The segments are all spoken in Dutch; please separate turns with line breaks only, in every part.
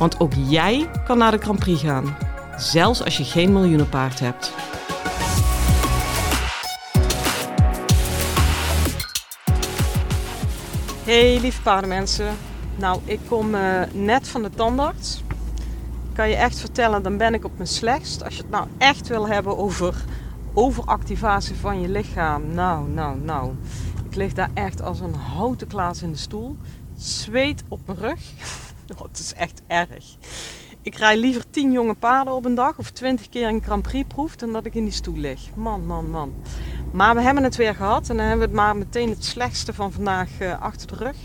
Want ook jij kan naar de Grand Prix gaan, zelfs als je geen miljoenenpaard hebt. Hey lieve paardenmensen. Nou, ik kom uh, net van de tandarts. Kan je echt vertellen, dan ben ik op mijn slechtst. Als je het nou echt wil hebben over overactivatie van je lichaam. Nou, nou, nou. Ik lig daar echt als een houten klaas in de stoel. Zweet op mijn rug. Het is echt erg. Ik rij liever 10 jonge paarden op een dag of 20 keer een Grand Prix proef dan dat ik in die stoel lig. Man, man, man. Maar we hebben het weer gehad en dan hebben we het maar meteen het slechtste van vandaag uh, achter de rug.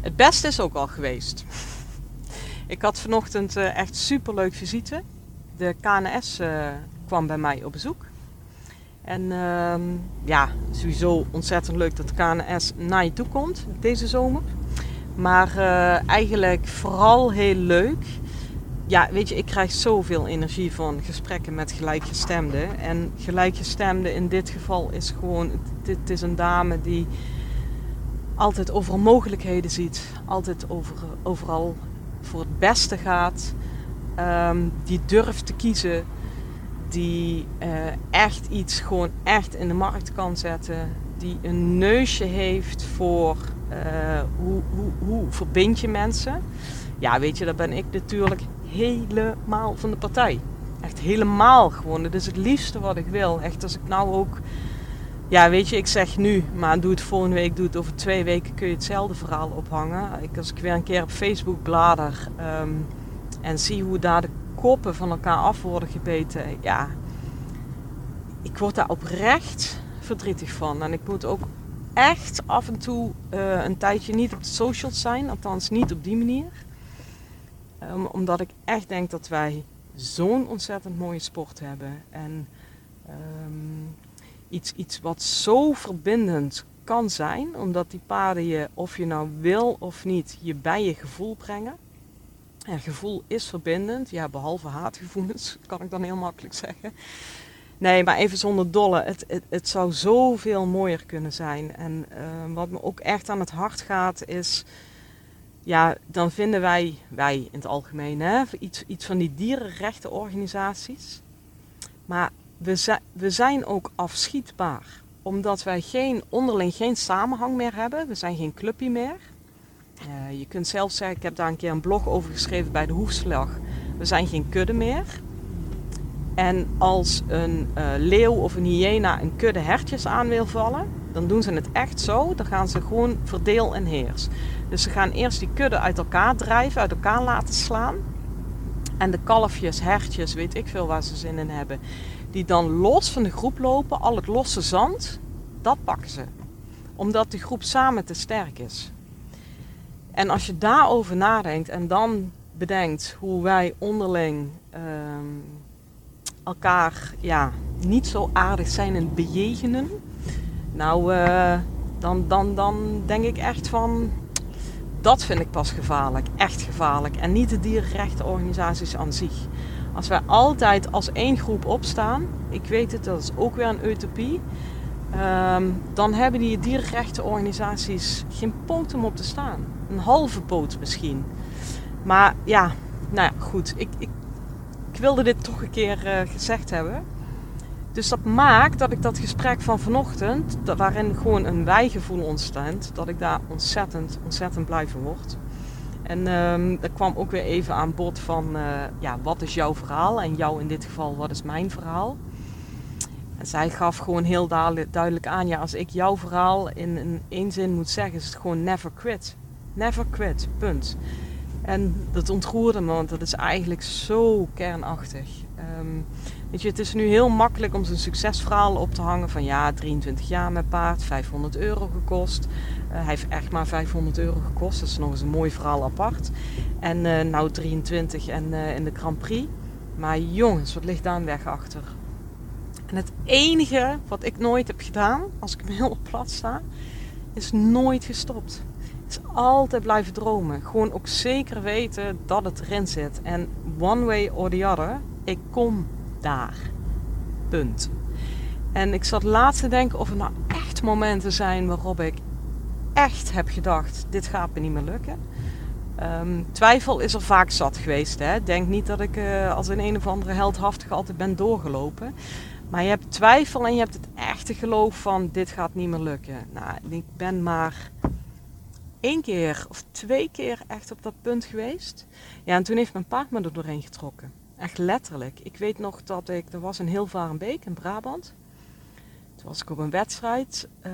Het beste is ook al geweest. Ik had vanochtend uh, echt super leuk visite. De KNS eh, kwam bij mij op bezoek. En ehm, ja, sowieso ontzettend leuk dat de KNS naar je toe komt deze zomer. Maar uh, eigenlijk vooral heel leuk. Ja, weet je, ik krijg zoveel energie van gesprekken met gelijkgestemden. En gelijkgestemden in dit geval is gewoon, dit is een dame die altijd overal mogelijkheden ziet. Altijd over, overal voor het beste gaat. Um, die durft te kiezen die uh, echt iets gewoon echt in de markt kan zetten. Die een neusje heeft voor hoe, hoe, hoe verbind je mensen. Ja, weet je, daar ben ik natuurlijk helemaal van de partij. Echt helemaal gewoon. Dat is het liefste wat ik wil. Echt als ik nou ook... Ja, weet je, ik zeg nu, maar doe het volgende week, doe het over twee weken, kun je hetzelfde verhaal ophangen. Ik, als ik weer een keer op Facebook blader um, en zie hoe daar de koppen van elkaar af worden gebeten. Ja, ik word daar oprecht verdrietig van. En ik moet ook echt af en toe uh, een tijdje niet op de socials zijn. Althans niet op die manier. Um, omdat ik echt denk dat wij zo'n ontzettend mooie sport hebben. En um, iets, iets wat zo verbindend kan zijn. Omdat die paarden je, of je nou wil of niet, je bij je gevoel brengen. En gevoel is verbindend, ja, behalve haatgevoelens, kan ik dan heel makkelijk zeggen. Nee, maar even zonder dolle, het, het, zou zoveel mooier kunnen zijn. En uh, wat me ook echt aan het hart gaat is, ja, dan vinden wij, wij in het algemeen, hè, iets, iets van die dierenrechtenorganisaties. Maar we, we zijn ook afschietbaar, omdat wij geen, onderling geen samenhang meer hebben. We zijn geen clubje meer. Uh, je kunt zelf zeggen, ik heb daar een keer een blog over geschreven bij de Hoefslag. We zijn geen kudde meer. En als een uh, leeuw of een hyena een kudde hertjes aan wil vallen, dan doen ze het echt zo. Dan gaan ze gewoon verdeel en heers. Dus ze gaan eerst die kudde uit elkaar drijven, uit elkaar laten slaan. En de kalfjes, hertjes, weet ik veel waar ze zin in hebben, die dan los van de groep lopen, al het losse zand, dat pakken ze. Omdat de groep samen te sterk is. En als je daarover nadenkt en dan bedenkt hoe wij onderling um, elkaar ja, niet zo aardig zijn in bejegenen, nou, uh, dan, dan, dan denk ik echt van, dat vind ik pas gevaarlijk, echt gevaarlijk. En niet de dierenrechtenorganisaties aan zich. Als wij altijd als één groep opstaan, ik weet het, dat is ook weer een utopie. Um, dan hebben die dierenrechtenorganisaties geen poot om op te staan. Een halve poot misschien. Maar ja, nou ja, goed. Ik, ik wilde dit toch een keer uh, gezegd hebben. Dus dat maakt dat ik dat gesprek van vanochtend, waarin gewoon een wijgevoel ontstaat, dat ik daar ontzettend, ontzettend blij van word. En um, dat kwam ook weer even aan bod van, uh, ja, wat is jouw verhaal? En jou in dit geval, wat is mijn verhaal? En zij gaf gewoon heel duidelijk aan, ja, als ik jouw verhaal in, in één zin moet zeggen, is het gewoon never quit. Never quit, punt. En dat ontroerde me, want dat is eigenlijk zo kernachtig. Um, Weet je, het is nu heel makkelijk om zijn succesverhaal op te hangen van ja, 23 jaar met paard, 500 euro gekost. Uh, hij heeft echt maar 500 euro gekost, dat is nog eens een mooi verhaal apart. En uh, nou 23 en uh, in de Grand Prix. Maar jongens, wat ligt daar een weg achter? En het enige wat ik nooit heb gedaan, als ik hem heel plat sta, is nooit gestopt. Altijd blijven dromen. Gewoon ook zeker weten dat het erin zit. En one way or the other, ik kom daar. Punt. En ik zat laatst te denken of er nou echt momenten zijn waarop ik echt heb gedacht: dit gaat me niet meer lukken. Um, twijfel is er vaak zat geweest. Hè? Denk niet dat ik uh, als een een of andere heldhaftig altijd ben doorgelopen. Maar je hebt twijfel en je hebt het echte geloof van dit gaat niet meer lukken. Nou, ik ben maar één keer of twee keer echt op dat punt geweest. Ja, en toen heeft mijn paard me er doorheen getrokken. Echt letterlijk. Ik weet nog dat ik, er was een heel Varenbeek in Brabant. Toen was ik op een wedstrijd. Uh,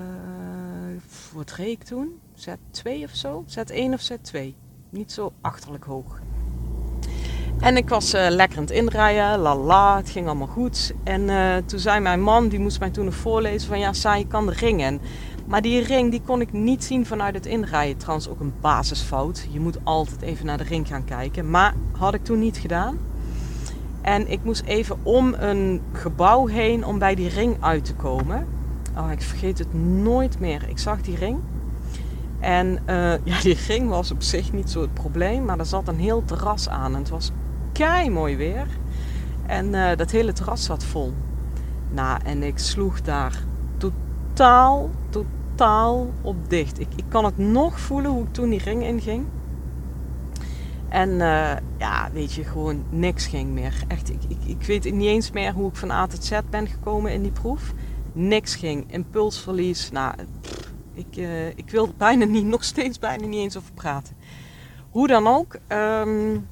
wat reed ik toen? Z2 of zo? Z1 of Z2. Niet zo achterlijk hoog. En ik was uh, lekker aan het inrijden, la la, het ging allemaal goed. En uh, toen zei mijn man, die moest mij toen nog voorlezen van ja, saai, je kan de ring in. Maar die ring die kon ik niet zien vanuit het inrijden. Trouwens ook een basisfout. Je moet altijd even naar de ring gaan kijken. Maar had ik toen niet gedaan. En ik moest even om een gebouw heen om bij die ring uit te komen. Oh, ik vergeet het nooit meer. Ik zag die ring. En uh, ja, die ring was op zich niet zo het probleem. Maar er zat een heel terras aan. En het was kei mooi weer. En uh, dat hele terras zat vol. Nou, en ik sloeg daar totaal, totaal op dicht. Ik, ik kan het nog voelen hoe ik toen die ring inging. En uh, ja, weet je, gewoon niks ging meer. Echt, ik, ik, ik weet niet eens meer hoe ik van A tot Z ben gekomen in die proef. Niks ging. Impulsverlies. Nou, ik, uh, ik wil er bijna niet, nog steeds bijna niet eens over praten. Hoe dan ook. Um,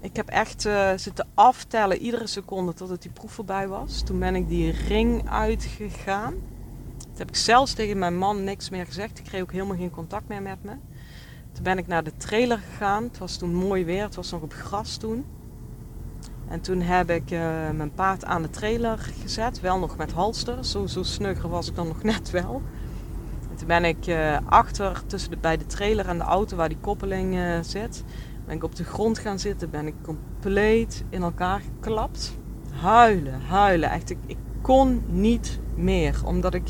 ik heb echt uh, zitten aftellen iedere seconde totdat die proef voorbij was. Toen ben ik die ring uitgegaan. Heb ik zelfs tegen mijn man niks meer gezegd. Ik kreeg ook helemaal geen contact meer met me. Toen ben ik naar de trailer gegaan. Het was toen mooi weer. Het was nog op gras toen. En toen heb ik uh, mijn paard aan de trailer gezet. Wel nog met halster. Zo, zo snugger was ik dan nog net wel. En toen ben ik uh, achter tussen de, bij de trailer en de auto waar die koppeling uh, zit ben ik op de grond gaan zitten, ben ik compleet in elkaar geklapt. Huilen, huilen. Echt, ik kon niet meer. Omdat ik.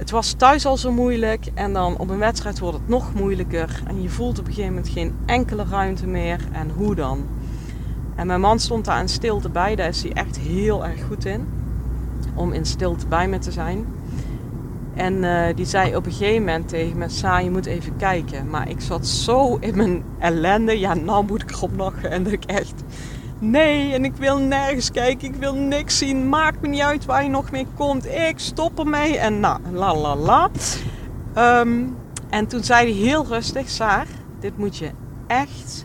Het was thuis al zo moeilijk en dan op een wedstrijd wordt het nog moeilijker. En je voelt op een gegeven moment geen enkele ruimte meer. En hoe dan? En mijn man stond daar in stilte bij. Daar is hij echt heel erg goed in. Om in stilte bij me te zijn. En uh, die zei op een gegeven moment tegen me: Sa, je moet even kijken. Maar ik zat zo in mijn ellende. Ja, nou moet ik erop lachen. En dat ik echt. Nee, en ik wil nergens kijken. Ik wil niks zien. Maakt me niet uit waar je nog mee komt. Ik stop ermee. En nou, la la la. Um, en toen zei hij heel rustig: Saar, dit moet je echt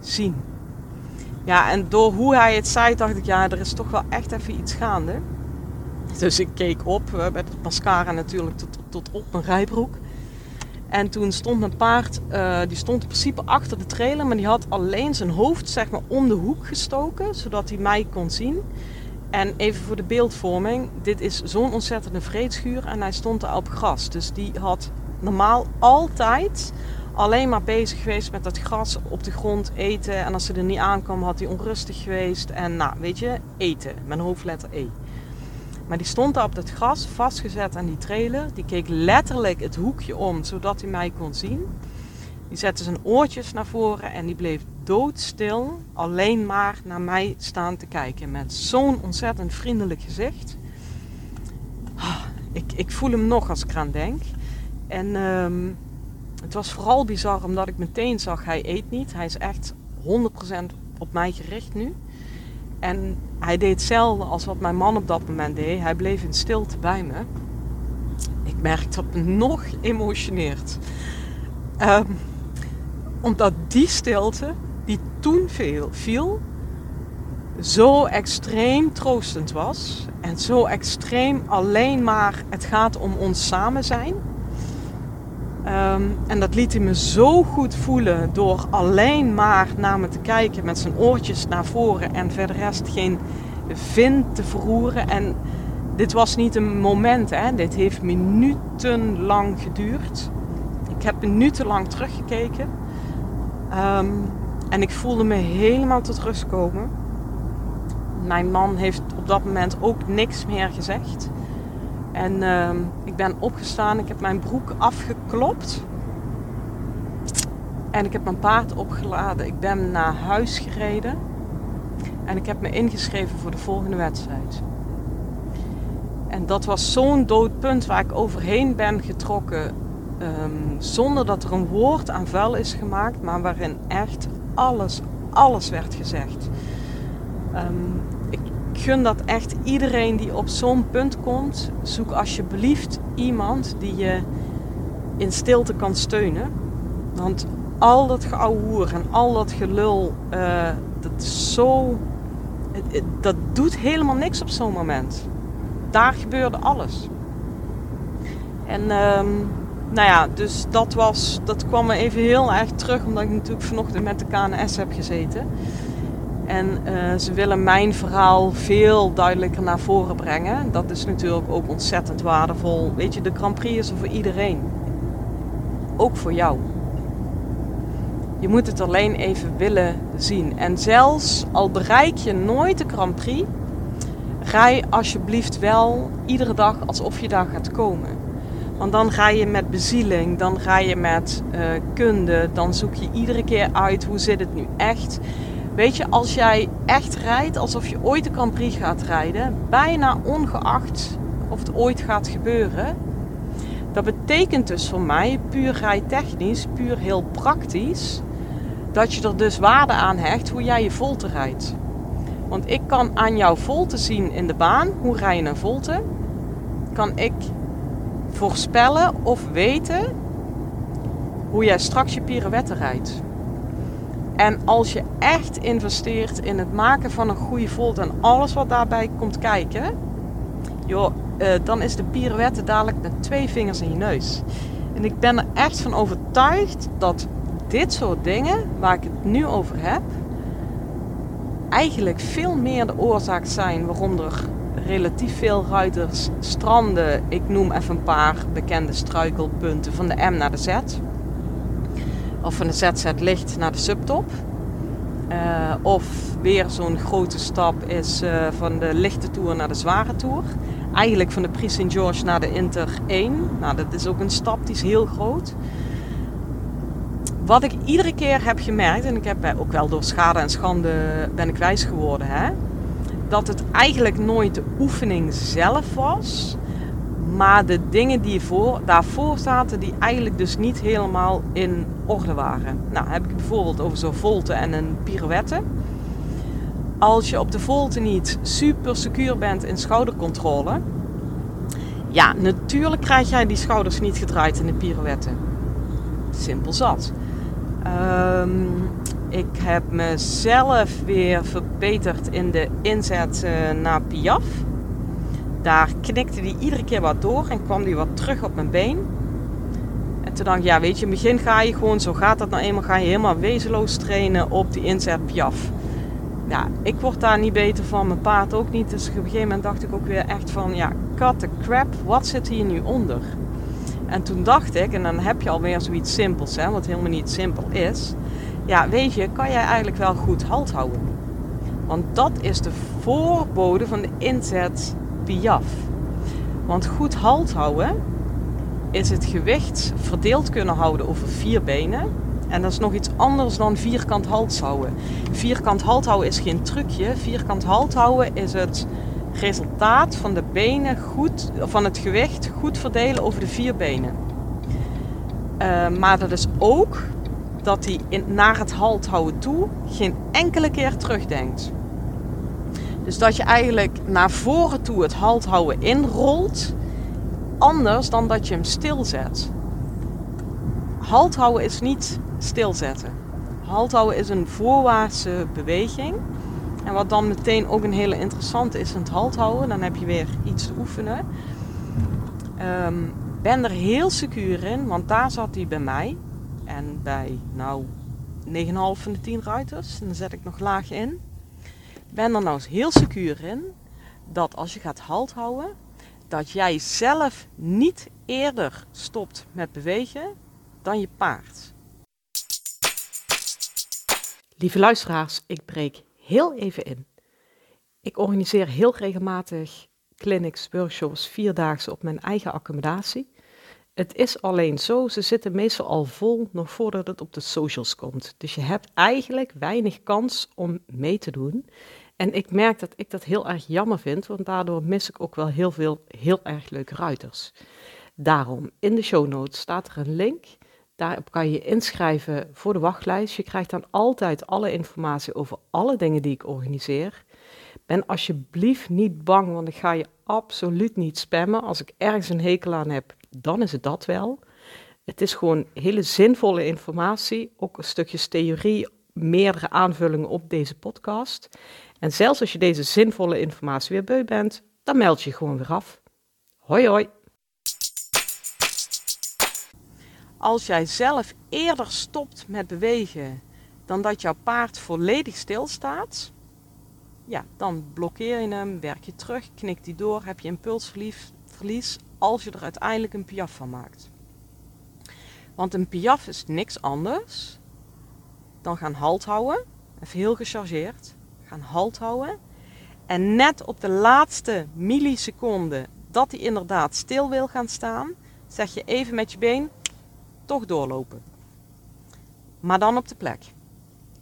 zien. Ja, en door hoe hij het zei, dacht ik: ja, er is toch wel echt even iets gaande. Dus ik keek op uh, met het mascara natuurlijk tot, tot op mijn rijbroek. En toen stond mijn paard, uh, die stond in principe achter de trailer, maar die had alleen zijn hoofd zeg maar om de hoek gestoken, zodat hij mij kon zien. En even voor de beeldvorming, dit is zo'n ontzettende vreedschuur en hij stond daar op gras. Dus die had normaal altijd alleen maar bezig geweest met dat gras op de grond eten. En als ze er niet aankwam, had hij onrustig geweest. En nou, weet je, eten, met hoofdletter E. Maar die stond daar op het gras vastgezet aan die trailer. Die keek letterlijk het hoekje om, zodat hij mij kon zien. Die zette zijn oortjes naar voren en die bleef doodstil, alleen maar naar mij staan te kijken. Met zo'n ontzettend vriendelijk gezicht. Ah, ik, ik voel hem nog als ik eraan denk. En um, het was vooral bizar omdat ik meteen zag, hij eet niet. Hij is echt 100% op mij gericht nu. En hij deed hetzelfde als wat mijn man op dat moment deed. Hij bleef in stilte bij me. Ik merk dat me nog emotioneert. Um, omdat die stilte die toen viel, zo extreem troostend was. En zo extreem alleen maar het gaat om ons samen zijn. Um, en dat liet hij me zo goed voelen door alleen maar naar me te kijken met zijn oortjes naar voren en verder rest geen, vind te verroeren. En dit was niet een moment, hè. dit heeft minutenlang geduurd. Ik heb minutenlang teruggekeken. Ehm, en ik voelde me helemaal tot rust komen. Mijn man heeft op dat moment ook niks meer gezegd. En ehm, ik ben opgestaan, ik heb mijn broek afgeklopt. En ik heb mijn paard opgeladen. Ik ben naar huis gereden. En ik heb me ingeschreven voor de volgende wedstrijd. En dat was zo'n doodpunt waar ik overheen ben getrokken. Ehm, zonder dat er een woord aan vuil is gemaakt, maar waarin echt alles, alles werd gezegd. Ehm, gun dat echt iedereen die op zo'n punt komt. Zoek alsjeblieft iemand die je in stilte kan steunen. Want al dat geouwehoer en al dat gelul, uh, dat is zo. Dat doet helemaal niks op zo'n moment. Daar gebeurde alles. En um, nou ja, dus dat was, dat kwam me even heel erg terug, omdat ik natuurlijk vanochtend met de KNS heb gezeten. En uh, ze willen mijn verhaal veel duidelijker naar voren brengen. Dat is natuurlijk ook ontzettend waardevol. Weet je, de Grand Prix is er voor iedereen. Ook voor jou. Je moet het alleen even willen zien. En zelfs al bereik je nooit de Grand Prix, rij alsjeblieft wel iedere dag alsof je daar gaat komen. Want dan ga je met bezieling, dan ga je met uh, kunde, dan zoek je iedere keer uit hoe zit het nu echt. Weet je, als jij echt rijdt alsof je ooit de Grand gaat rijden, bijna ongeacht of het ooit gaat gebeuren, dat betekent dus voor mij, puur rijtechnisch, puur heel praktisch, dat je er dus waarde aan hecht hoe jij je volte rijdt. Want ik kan aan jouw volte zien in de baan, hoe rij je een volte, kan ik voorspellen of weten hoe jij straks je pirouette rijdt. En als je echt investeert in het maken van een goede volte en alles wat daarbij komt kijken, joh, uh, dan is de pirouette dadelijk met twee vingers in je neus. En ik ben er echt van overtuigd dat dit soort dingen, waar ik het nu over heb, eigenlijk veel meer de oorzaak zijn waarom er relatief veel ruiters stranden. Ik noem even een paar bekende struikelpunten van de M naar de Z. Of van de ZZ licht naar de subtop. Uh, of weer zo'n grote stap is uh, van de lichte tour naar de zware tour. Eigenlijk van de Prix St. George naar de Inter 1. Nou, dat is ook een stap die is heel groot. Wat ik iedere keer heb gemerkt, en ik heb ook wel door schade en schande ben ik wijs geworden, hè, dat het eigenlijk nooit de oefening zelf was, maar de dingen die voor, daarvoor zaten, die eigenlijk dus niet helemaal in orde waren. Nou, heb ik bijvoorbeeld over zo'n volte en een pirouette. Als je op de volte niet super secuur bent in schoudercontrole, ja, natuurlijk krijg jij die schouders niet gedraaid in de pirouette. Simpel zat. Um, ik heb mezelf weer verbeterd in de inzet uh, naar Piaf. Daar knikte die iedere keer wat door en kwam die wat terug op mijn been. En toen dacht ik, ja weet je, in het begin ga je gewoon, zo gaat dat nou eenmaal, ga je helemaal wezenloos trainen op die inzet Piaf. Ja, ik word daar niet beter van, mijn paard ook niet. Dus op een gegeven moment dacht ik ook weer echt van, ja, cut crap, wat zit hier nu onder? En toen dacht ik, en dan heb je alweer zoiets simpels, hè, wat helemaal niet simpel is ja, weet je, kan jij eigenlijk wel goed halt houden. Want dat is de voorbode van de inzet Piaf. Want goed halt houden is het gewicht verdeeld kunnen houden over vier benen. En dat is nog iets anders dan vierkant halt houden. Vierkant halt houden is geen trucje. Vierkant halt houden is het resultaat van de benen goed, van het gewicht goed verdelen over de vier benen. Uh, maar dat is ook dat hij naar het halt houden toe geen enkele keer terugdenkt. Dus dat je eigenlijk naar voren toe het halt houden inrolt, anders dan dat je hem stilzet. Halt houden is niet stilzetten. Halt houden is een voorwaartse beweging. En wat dan meteen ook een hele interessante is, het halt houden. Dan heb je weer iets te oefenen. Um, ben er heel secuur in, want daar zat hij bij mij. En bij nou 9,5 van de 10 ruiters, en dan zet ik nog laag in. Ben er nou heel secuur in dat als je gaat halt houden, dat jij zelf niet eerder stopt met bewegen dan je paard. Lieve luisteraars, ik breek heel even in. Ik organiseer heel regelmatig clinics, workshops, vierdaagse op mijn eigen accommodatie. Het is alleen zo, ze zitten meestal al vol nog voordat het op de socials komt. Dus je hebt eigenlijk weinig kans om mee te doen. En ik merk dat ik dat heel erg jammer vind, want daardoor mis ik ook wel heel veel heel erg leuke ruiters. Daarom, in de show notes staat er een link. Daarop kan je inschrijven voor de wachtlijst. Je krijgt dan altijd alle informatie over alle dingen die ik organiseer. Ben alsjeblieft niet bang, want ik ga je absoluut niet spammen. Als ik ergens een hekel aan heb, dan is het dat wel. Het is gewoon hele zinvolle informatie, ook een stukje theorie, meerdere aanvullingen op deze podcast. En zelfs als je deze zinvolle informatie weer beu bent, dan meld je gewoon weer af. Hoi hoi! Als jij zelf eerder stopt met bewegen dan dat jouw paard volledig stilstaat, ja, dan blokkeer je hem, werk je terug, knikt hij door, heb je impulsverlies als je er uiteindelijk een piaf van maakt. Want een piaf is niks anders dan gaan halt houden, even heel gechargeerd, gaan halt houden. En net op de laatste milliseconde dat hij inderdaad stil wil gaan staan, zeg je even met je been toch doorlopen. Maar dan op de plek.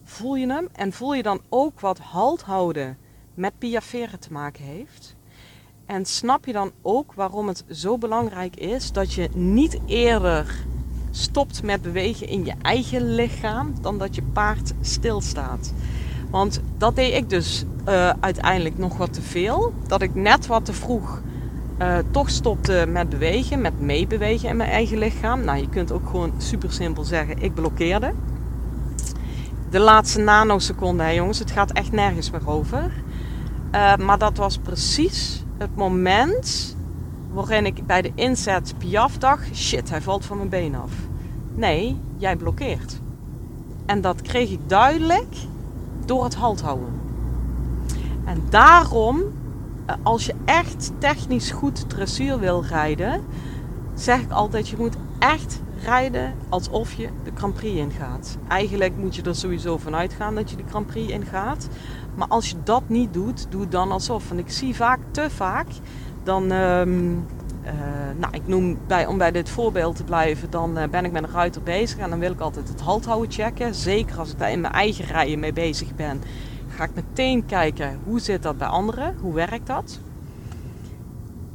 Voel je hem en voel je dan ook wat halt houden met piaferen te maken heeft? En snap je dan ook waarom het zo belangrijk is dat je niet eerder stopt met bewegen in je eigen lichaam dan dat je paard stilstaat? Want dat deed ik dus uh, uiteindelijk nog wat te veel. Dat ik net wat te vroeg uh, toch stopte met bewegen, met meebewegen in mijn eigen lichaam. Nou, je kunt ook gewoon super simpel zeggen: ik blokkeerde. De laatste nanoseconde, hè, jongens, het gaat echt nergens meer over. Uh, maar dat was precies het moment waarin ik bij de inzet Piaf dacht: shit, hij valt van mijn been af. Nee, jij blokkeert. En dat kreeg ik duidelijk door het halt houden. En daarom eh, als je echt technisch goed dressuur wil rijden, zeg ik altijd: je moet echt rijden alsof je de Grand Prix ingaat. Eigenlijk moet je er sowieso van uitgaan dat je de Grand Prix ingaat. Maar als je dat niet doet, doe dan alsof. Want ik zie vaak, te vaak, dan, um, uh, nou ik noem bij, om bij dit voorbeeld te blijven, dan uh, ben ik met een ruiter bezig en dan wil ik altijd het halthouden checken. Zeker als ik daar in mijn eigen rijden mee bezig ben ga ik meteen kijken hoe zit dat bij anderen, hoe werkt dat.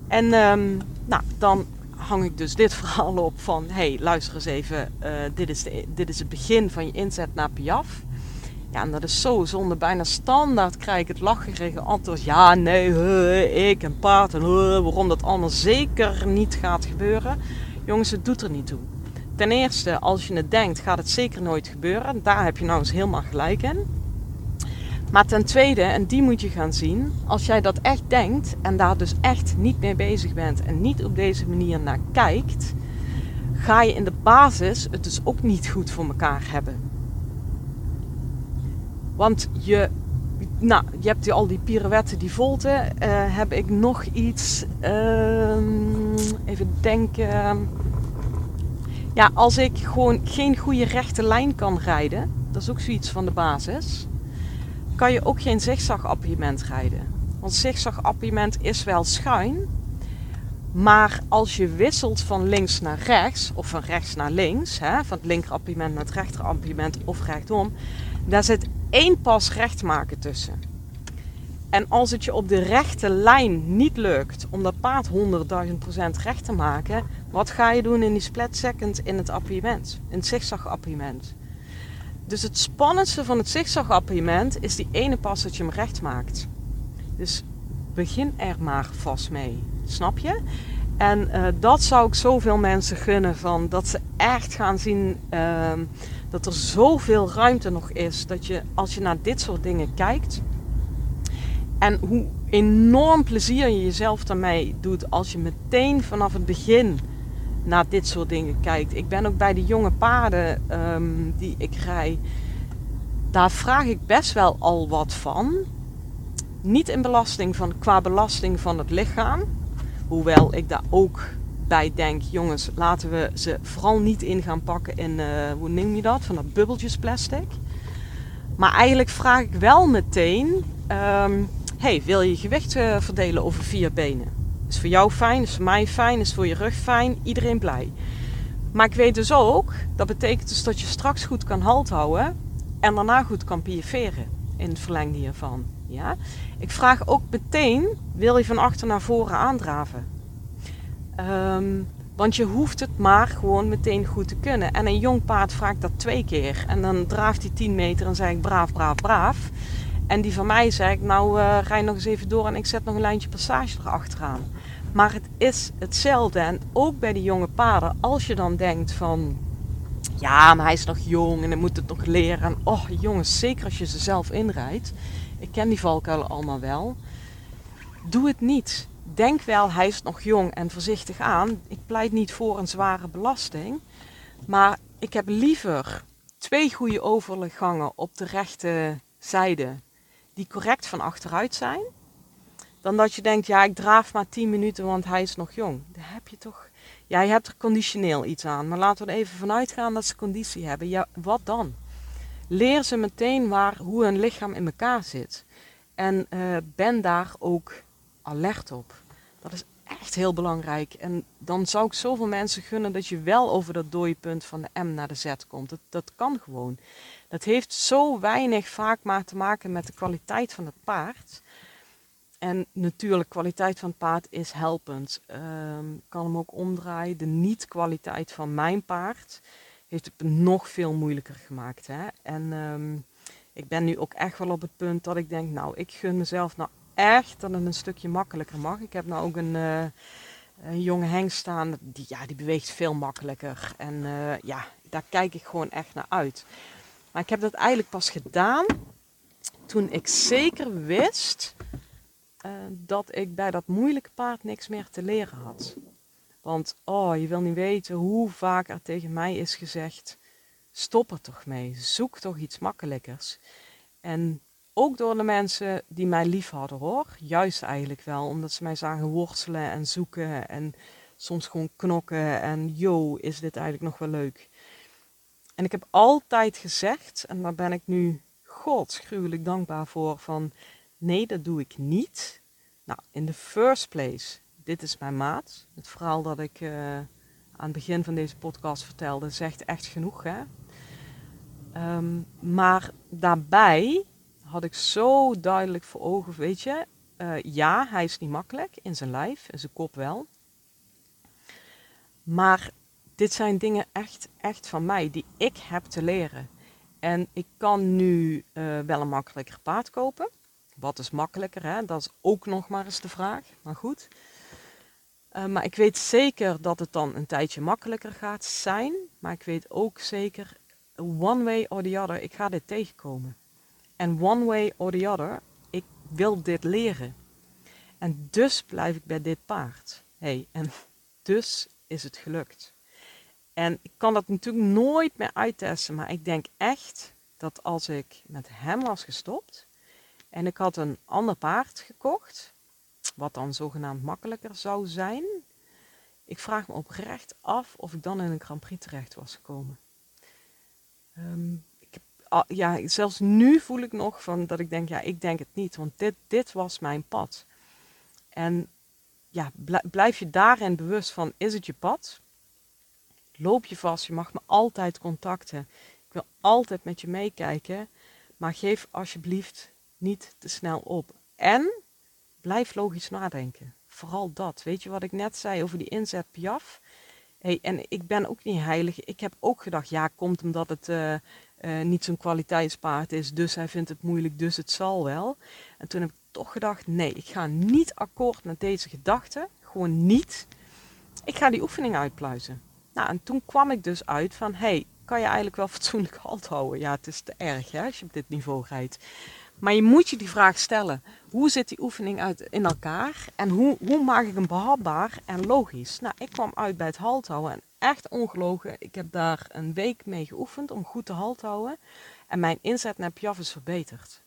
En um, nou, dan hang ik dus dit verhaal op van, hey, luister eens even, uh, dit, is de, dit is het begin van je inzet naar Piaf. Ja, en dat is zo zonde. Bijna standaard krijg ik het lacherige antwoord. Ja, nee, ik en paard en waarom dat allemaal zeker niet gaat gebeuren. Jongens, het doet er niet toe. Ten eerste, als je het denkt, gaat het zeker nooit gebeuren. Daar heb je nou eens helemaal gelijk in. Maar ten tweede, en die moet je gaan zien, als jij dat echt denkt en daar dus echt niet mee bezig bent en niet op deze manier naar kijkt, ga je in de basis het dus ook niet goed voor elkaar hebben. Want je, nou, je hebt al die pirouetten, die volte. Uh, heb ik nog iets, uh, even denken. Ja, als ik gewoon geen goede rechte lijn kan rijden, dat is ook zoiets van de basis kan je ook geen zigzagappiëment rijden. Want zigzagappiëment is wel schuin, maar als je wisselt van links naar rechts, of van rechts naar links, hè, van het linkerappiëment naar het rechterappiëment of rechtsom, daar zit één pas recht maken tussen. En als het je op de rechte lijn niet lukt om dat paard 100.000% recht te maken, wat ga je doen in die split second in het appiëment, in het zigzagappiëment? Dus het spannendste van het zigzagappartement is die ene pas dat je hem recht maakt. Dus begin er maar vast mee. Snap je? En uh, dat zou ik zoveel mensen gunnen van dat ze echt gaan zien uh, dat er zoveel ruimte nog is. Dat je als je naar dit soort dingen kijkt en hoe enorm plezier je jezelf daarmee doet als je meteen vanaf het begin naar dit soort dingen kijkt. Ik ben ook bij de jonge paarden um, die ik rij. Daar vraag ik best wel al wat van. niet in belasting van, qua belasting van het lichaam. Hoewel ik daar ook bij denk, jongens, laten we ze vooral niet in gaan pakken in, uh, hoe noem je dat, van dat bubbeltjesplastic. Maar eigenlijk vraag ik wel meteen, um, hey, wil je gewicht uh, verdelen over vier benen? Is voor jou fijn, is voor mij fijn, is voor je rug fijn, iedereen blij. Maar ik weet dus ook, dat betekent dus dat je straks goed kan halt houden en daarna goed kan piaferen in het verlengde hiervan. Ja? Ik vraag ook meteen, wil je van achter naar voren aandraven? Um, want je hoeft het maar gewoon meteen goed te kunnen. En een jong paard vraagt dat twee keer. En dan draaft hij 10 meter en zeg ik braaf, braaf, braaf. En die van mij zegt, nou uh, rij nog eens even door en ik zet nog een lijntje passage erachteraan. Maar het is hetzelfde. En ook bij die jonge paarden, als je dan denkt van... Ja, maar hij is nog jong en hij moet het nog leren. En oh jongens, zeker als je ze zelf inrijdt. Ik ken die valkuilen allemaal wel. Doe het niet. Denk wel, hij is nog jong en voorzichtig aan. Ik pleit niet voor een zware belasting. Maar ik heb liever twee goede overgangen op de rechte zijde. Die correct van achteruit zijn dan dat je denkt, ja, ik draaf maar 10 minuten, want hij is nog jong. Daar heb je toch. Ja, je hebt er conditioneel iets aan. Maar laten we er even vanuit gaan dat ze conditie hebben. Ja, wat dan? Leer ze meteen waar, hoe hun lichaam in elkaar zit. En uh, ben daar ook alert op. Dat is echt heel belangrijk. En dan zou ik zoveel mensen gunnen dat je wel over dat dooipunt van de M naar de Z komt. Dat, dat kan gewoon. Dat heeft zo weinig vaak maar te maken met de kwaliteit van het paard. En natuurlijk, kwaliteit van het paard is helpend. Um, kan hem ook omdraaien. De niet-kwaliteit van mijn paard heeft het nog veel moeilijker gemaakt. Hè? En um, ik ben nu ook echt wel op het punt dat ik denk, nou, ik gun mezelf nou echt dat het een stukje makkelijker mag. Ik heb nou ook een, uh, een jonge hengst staan, die, ja, die beweegt veel makkelijker. En uh, ja, daar kijk ik gewoon echt naar uit. Maar ik heb dat eigenlijk pas gedaan toen ik zeker wist uh, dat ik bij dat moeilijke paard niks meer te leren had. Want oh, je wil niet weten hoe vaak er tegen mij is gezegd: stop er toch mee, zoek toch iets makkelijkers. En ook door de mensen die mij lief hadden hoor, juist eigenlijk wel, omdat ze mij zagen worstelen en zoeken en soms gewoon knokken en yo, is dit eigenlijk nog wel leuk. En ik heb altijd gezegd, en daar ben ik nu godsgruwelijk dankbaar voor, van nee, dat doe ik niet. Nou, in the first place, dit is mijn maat. Het verhaal dat ik uh, aan het begin van deze podcast vertelde, zegt echt genoeg. Hè? Um, maar daarbij had ik zo duidelijk voor ogen, weet je, uh, ja, hij is niet makkelijk in zijn lijf, in zijn kop wel. Maar dit zijn dingen echt, echt van mij, die ik heb te leren. En ik kan nu uh, wel een makkelijker paard kopen. Wat is makkelijker? Hè? Dat is ook nog maar eens de vraag. Maar goed. Uh, maar ik weet zeker dat het dan een tijdje makkelijker gaat zijn. Maar ik weet ook zeker, one way or the other, ik ga dit tegenkomen. En one way or the other, ik wil dit leren. En dus blijf ik bij dit paard. Hey, en dus is het gelukt. En ik kan dat natuurlijk nooit meer uittesten, maar ik denk echt dat als ik met hem was gestopt, en ik had een ander paard gekocht, wat dan zogenaamd makkelijker zou zijn. Ik vraag me oprecht af of ik dan in een Grand Prix terecht was gekomen. Um, ja, zelfs nu voel ik nog van dat ik denk, ja, ik denk het niet, want dit, dit was mijn pad. En ja, blijf je daarin bewust van, is het je pad? Loop je vast, je mag me altijd contacten. Ik wil altijd met je meekijken, maar geef alsjeblieft niet te snel op. En blijf logisch nadenken. Vooral dat. Weet je wat ik net zei over die inzet Piaf? Hey, en ik ben ook niet heilig. Ik heb ook gedacht, ja, komt omdat het uh, uh, niet zo'n kwaliteitspaard is, dus hij vindt het moeilijk, dus het zal wel. En toen heb ik toch gedacht, nee, ik ga niet akkoord met deze gedachte. Gewoon niet. Ik ga die oefening uitpluizen. Nou, en toen kwam ik dus uit van, hey, kan je eigenlijk wel fatsoenlijk halt houden? Ja, het is te erg hè, als je op dit niveau rijdt. Maar je moet je die vraag stellen. Hoe zit die oefening uit in elkaar? En hoe, hoe maak ik hem behapbaar en logisch? Nou, ik kwam uit bij het halt houden. En echt ongelogen. Ik heb daar een week mee geoefend om goed te halt houden. En mijn inzet naar Piaf is verbeterd.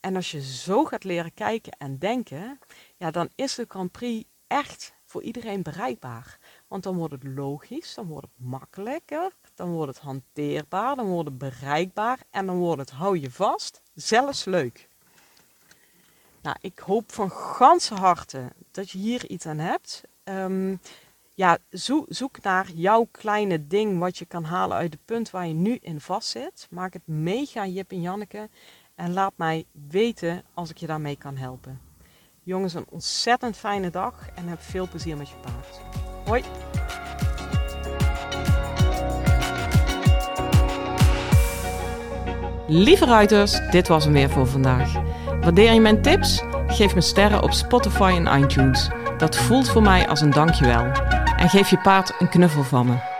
En als je zo gaat leren kijken en denken, ja, dan is de Grand Prix echt voor iedereen bereikbaar. Want dan wordt het logisch, dan wordt het makkelijker, dan wordt het hanteerbaar, dan wordt het bereikbaar en dan wordt het, hou je vast, zelfs leuk. Nou, ik hoop van ganse harte dat je hier iets aan hebt. Um, ja, zoek, naar jouw kleine ding wat je kan halen uit het punt waar je nu in vastzit. Maak het mega Jip en Janneke en laat mij weten als ik je daarmee kan helpen. Jongens, een ontzettend fijne dag en heb veel plezier met je paard. Hoi! Lieve ruiters, dit was hem weer voor vandaag. Waardeer je mijn tips? Geef me sterren op Spotify en iTunes. Dat voelt voor mij als een dankjewel. En geef je paard een knuffel van me.